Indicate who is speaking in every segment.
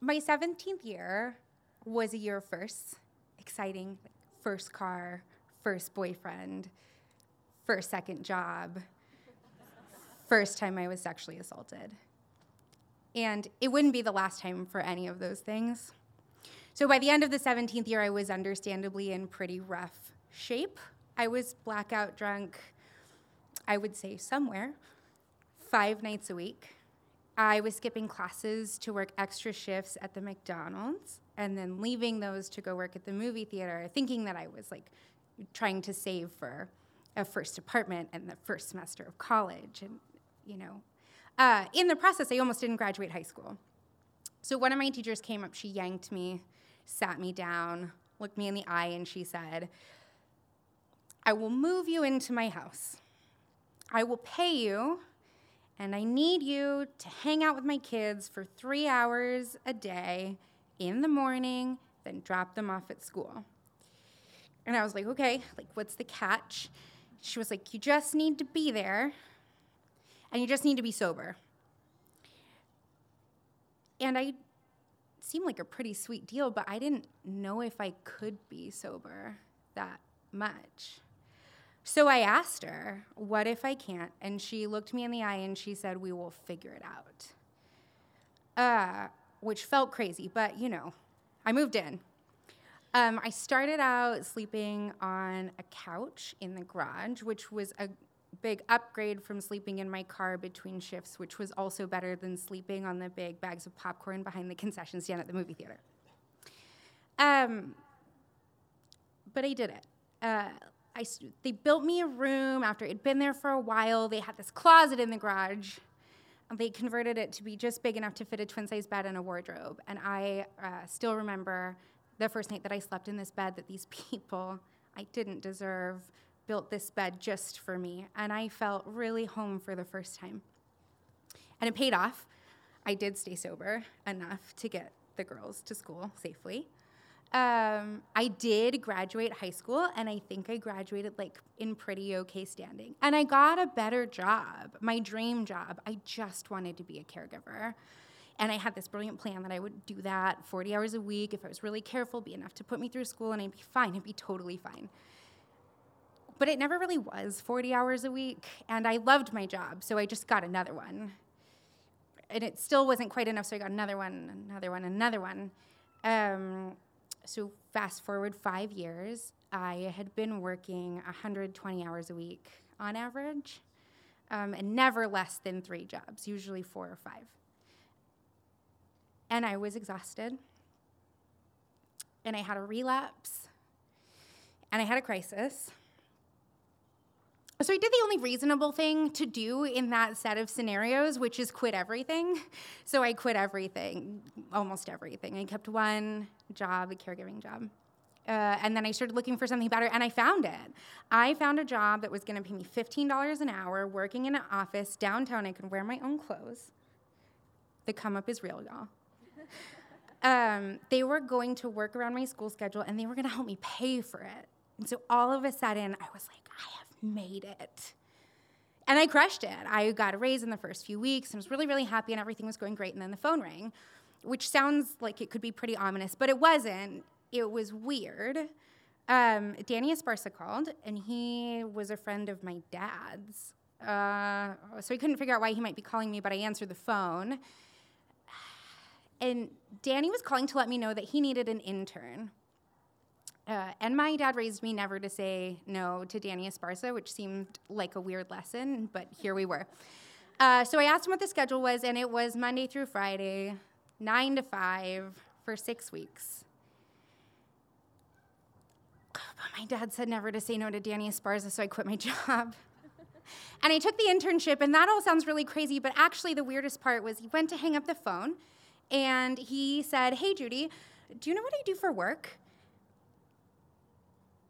Speaker 1: my 17th year was a year of firsts, exciting, first car, first boyfriend, first second job, first time I was sexually assaulted. And it wouldn't be the last time for any of those things. So by the end of the 17th year, I was understandably in pretty rough shape. I was blackout drunk, I would say somewhere, five nights a week. I was skipping classes to work extra shifts at the McDonald's and then leaving those to go work at the movie theater, thinking that I was like trying to save for a first apartment and the first semester of college. And, you know, uh, in the process, I almost didn't graduate high school. So one of my teachers came up, she yanked me, sat me down, looked me in the eye, and she said, I will move you into my house. I will pay you, and I need you to hang out with my kids for three hours a day in the morning, then drop them off at school. And I was like, okay, like, what's the catch? She was like, you just need to be there, and you just need to be sober. And I seemed like a pretty sweet deal, but I didn't know if I could be sober that much. So I asked her, What if I can't? And she looked me in the eye and she said, We will figure it out. Uh, which felt crazy, but you know, I moved in. Um, I started out sleeping on a couch in the garage, which was a big upgrade from sleeping in my car between shifts, which was also better than sleeping on the big bags of popcorn behind the concession stand at the movie theater. Um, but I did it. Uh, I, they built me a room after it'd been there for a while. They had this closet in the garage. They converted it to be just big enough to fit a twin size bed and a wardrobe. And I uh, still remember the first night that I slept in this bed that these people I didn't deserve built this bed just for me. And I felt really home for the first time. And it paid off. I did stay sober enough to get the girls to school safely. Um, I did graduate high school, and I think I graduated like in pretty okay standing. And I got a better job, my dream job. I just wanted to be a caregiver. And I had this brilliant plan that I would do that 40 hours a week. If I was really careful, be enough to put me through school, and I'd be fine. I'd be totally fine. But it never really was 40 hours a week, and I loved my job, so I just got another one. And it still wasn't quite enough, so I got another one, another one, another one. Um, so fast forward five years, I had been working 120 hours a week on average, um, and never less than three jobs, usually four or five. And I was exhausted, and I had a relapse, and I had a crisis. So I did the only reasonable thing to do in that set of scenarios, which is quit everything. So I quit everything, almost everything. I kept one job, a caregiving job. Uh, and then I started looking for something better, and I found it. I found a job that was going to pay me $15 an hour, working in an office downtown. I could wear my own clothes. The come up is real, y'all. Um, they were going to work around my school schedule, and they were going to help me pay for it. And so all of a sudden, I was like, I have made it. And I crushed it. I got a raise in the first few weeks and was really, really happy, and everything was going great. And then the phone rang, which sounds like it could be pretty ominous, but it wasn't. It was weird. Um, Danny Esparza called, and he was a friend of my dad's. Uh, so he couldn't figure out why he might be calling me, but I answered the phone. And Danny was calling to let me know that he needed an intern. Uh, and my dad raised me never to say no to Danny Esparza, which seemed like a weird lesson, but here we were. Uh, so I asked him what the schedule was, and it was Monday through Friday, 9 to 5 for six weeks. But my dad said never to say no to Danny Esparza, so I quit my job. and I took the internship, and that all sounds really crazy, but actually, the weirdest part was he went to hang up the phone, and he said, Hey, Judy, do you know what I do for work?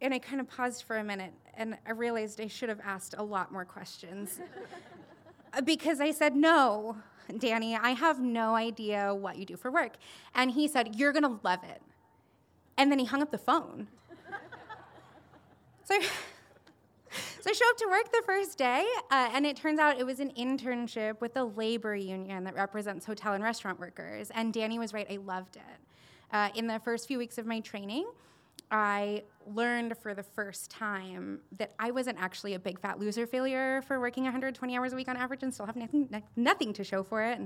Speaker 1: And I kind of paused for a minute and I realized I should have asked a lot more questions. because I said, No, Danny, I have no idea what you do for work. And he said, You're going to love it. And then he hung up the phone. so, So I show up to work the first day, uh, and it turns out it was an internship with the labor union that represents hotel and restaurant workers. And Danny was right, I loved it. Uh, in the first few weeks of my training, I learned for the first time that I wasn't actually a big fat loser failure for working 120 hours a week on average and still have nothing, nothing to show for it,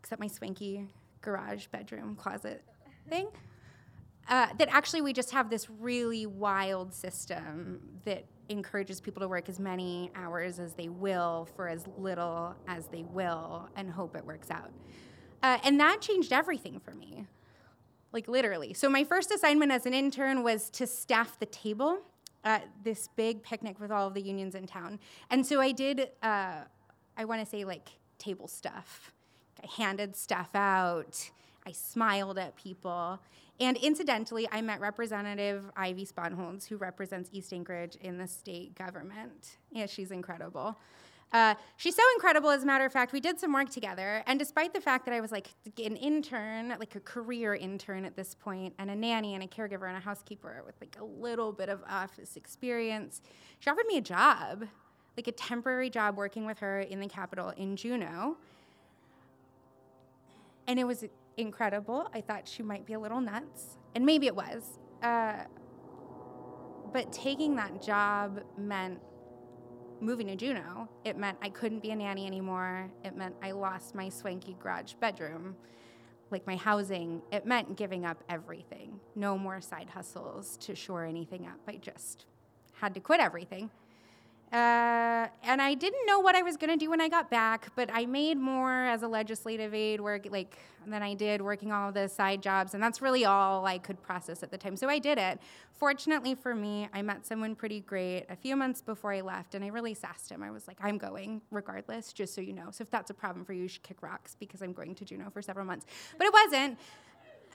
Speaker 1: except my swanky garage bedroom closet thing. Uh, that actually we just have this really wild system that encourages people to work as many hours as they will for as little as they will and hope it works out. Uh, and that changed everything for me like literally. So my first assignment as an intern was to staff the table at this big picnic with all of the unions in town. And so I did, uh, I want to say like table stuff. I handed stuff out. I smiled at people. And incidentally, I met Representative Ivy Spohnholz, who represents East Anchorage in the state government. Yeah, she's incredible. Uh, she's so incredible, as a matter of fact. We did some work together, and despite the fact that I was like an intern, like a career intern at this point, and a nanny and a caregiver and a housekeeper with like a little bit of office experience, she offered me a job, like a temporary job working with her in the Capitol in Juneau. And it was incredible. I thought she might be a little nuts, and maybe it was. Uh, but taking that job meant moving to Juneau, it meant I couldn't be a nanny anymore. It meant I lost my swanky garage bedroom, like my housing. It meant giving up everything. No more side hustles to shore anything up. I just had to quit everything. Uh, and I didn't know what I was going to do when I got back, but I made more as a legislative aide work like than I did working all the side jobs, and that's really all I could process at the time. So I did it. Fortunately for me, I met someone pretty great a few months before I left, and I really sassed him. I was like, "I'm going regardless, just so you know. So if that's a problem for you, you should kick rocks because I'm going to Juneau for several months." But it wasn't.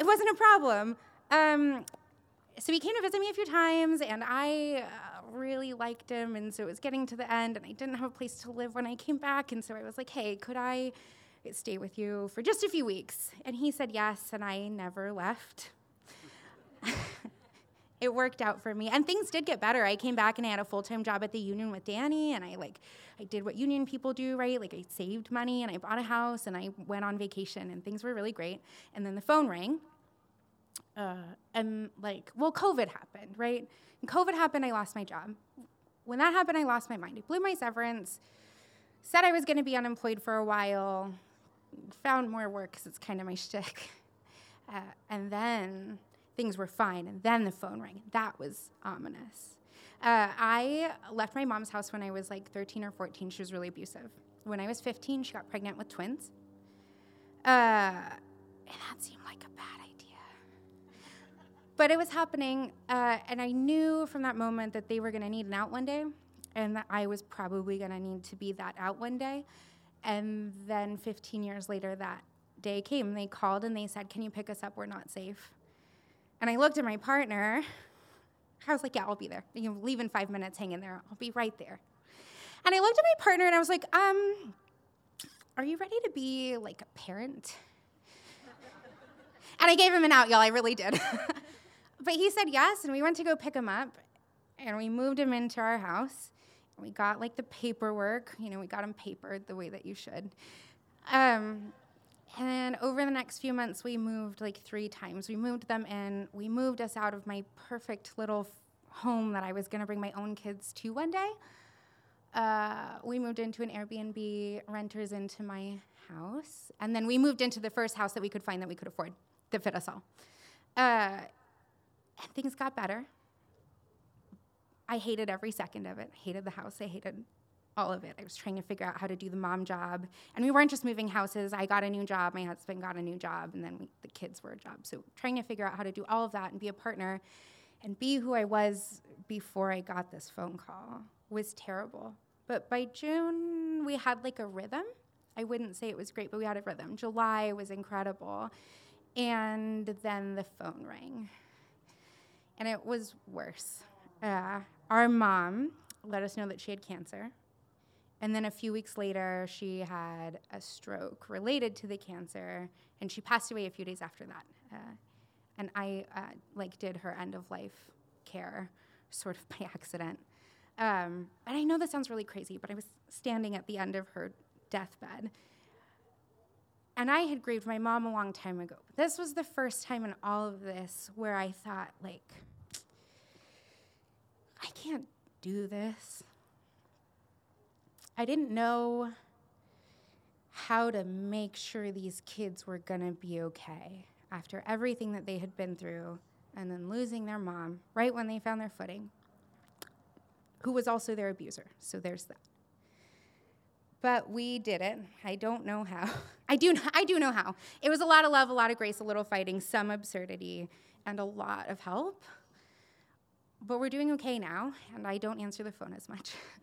Speaker 1: It wasn't a problem. Um, so he came to visit me a few times, and I really liked him. And so it was getting to the end, and I didn't have a place to live when I came back. And so I was like, hey, could I stay with you for just a few weeks? And he said yes, and I never left. it worked out for me and things did get better i came back and i had a full-time job at the union with danny and i like i did what union people do right like i saved money and i bought a house and i went on vacation and things were really great and then the phone rang uh, and like, well, COVID happened, right? And COVID happened, I lost my job. When that happened, I lost my mind. I blew my severance, said I was going to be unemployed for a while, found more work because it's kind of my shtick. Uh, and then things were fine, and then the phone rang. That was ominous. Uh, I left my mom's house when I was like 13 or 14. She was really abusive. When I was 15, she got pregnant with twins. Uh, and that seemed like a bad but it was happening, uh, and I knew from that moment that they were going to need an out one day, and that I was probably going to need to be that out one day. And then 15 years later, that day came. They called and they said, Can you pick us up? We're not safe. And I looked at my partner. I was like, Yeah, I'll be there. You know, leave in five minutes, hang in there. I'll be right there. And I looked at my partner and I was like, um, Are you ready to be like a parent? and I gave him an out, y'all. I really did. but he said yes, and we went to go pick him up, and we moved him into our house. And we got like the paperwork, you know, we got him papered the way that you should. Um, and over the next few months, we moved like three times. We moved them in. We moved us out of my perfect little home that I was to bring my own kids to one day. Uh, we moved into an Airbnb, renters into my house, and then we moved into the first house that we could find that we could afford that fit us all. Uh, and things got better. I hated every second of it. I hated the house. I hated all of it. I was trying to figure out how to do the mom job. And we weren't just moving houses. I got a new job. My husband got a new job. And then we, the kids were a job. So trying to figure out how to do all of that and be a partner and be who I was before I got this phone call was terrible. But by June, we had like a rhythm. I wouldn't say it was great, but we had a rhythm. July was incredible. And then the phone rang and it was worse. Uh, our mom let us know that she had cancer. And then a few weeks later, she had a stroke related to the cancer, and she passed away a few days after that. Uh, and I uh, like did her end of life care, sort of by accident. Um, and I know this sounds really crazy, but I was standing at the end of her deathbed. And I had grieved my mom a long time ago. This was the first time in all of this where I thought, like, I can't do this. I didn't know how to make sure these kids were going to be okay after everything that they had been through and then losing their mom right when they found their footing, who was also their abuser. So there's that. But we did it. I don't know how. I do, I do know how. It was a lot of love, a lot of grace, a little fighting, some absurdity, and a lot of help. But we're doing okay now, and I don't answer the phone as much.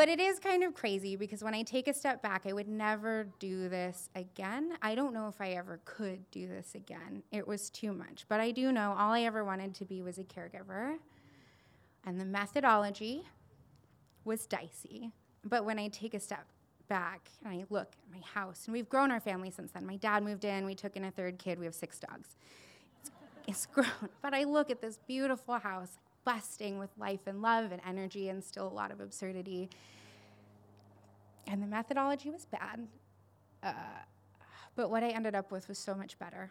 Speaker 1: But it is kind of crazy because when I take a step back, I would never do this again. I don't know if I ever could do this again. It was too much. But I do know all I ever wanted to be was a caregiver. And the methodology was dicey. But when I take a step back and I look at my house, and we've grown our family since then. My dad moved in, we took in a third kid, we have six dogs. It's, it's grown. But I look at this beautiful house, busting with life and love and energy and still a lot of absurdity. And the methodology was bad. Uh, but what I ended up with was so much better.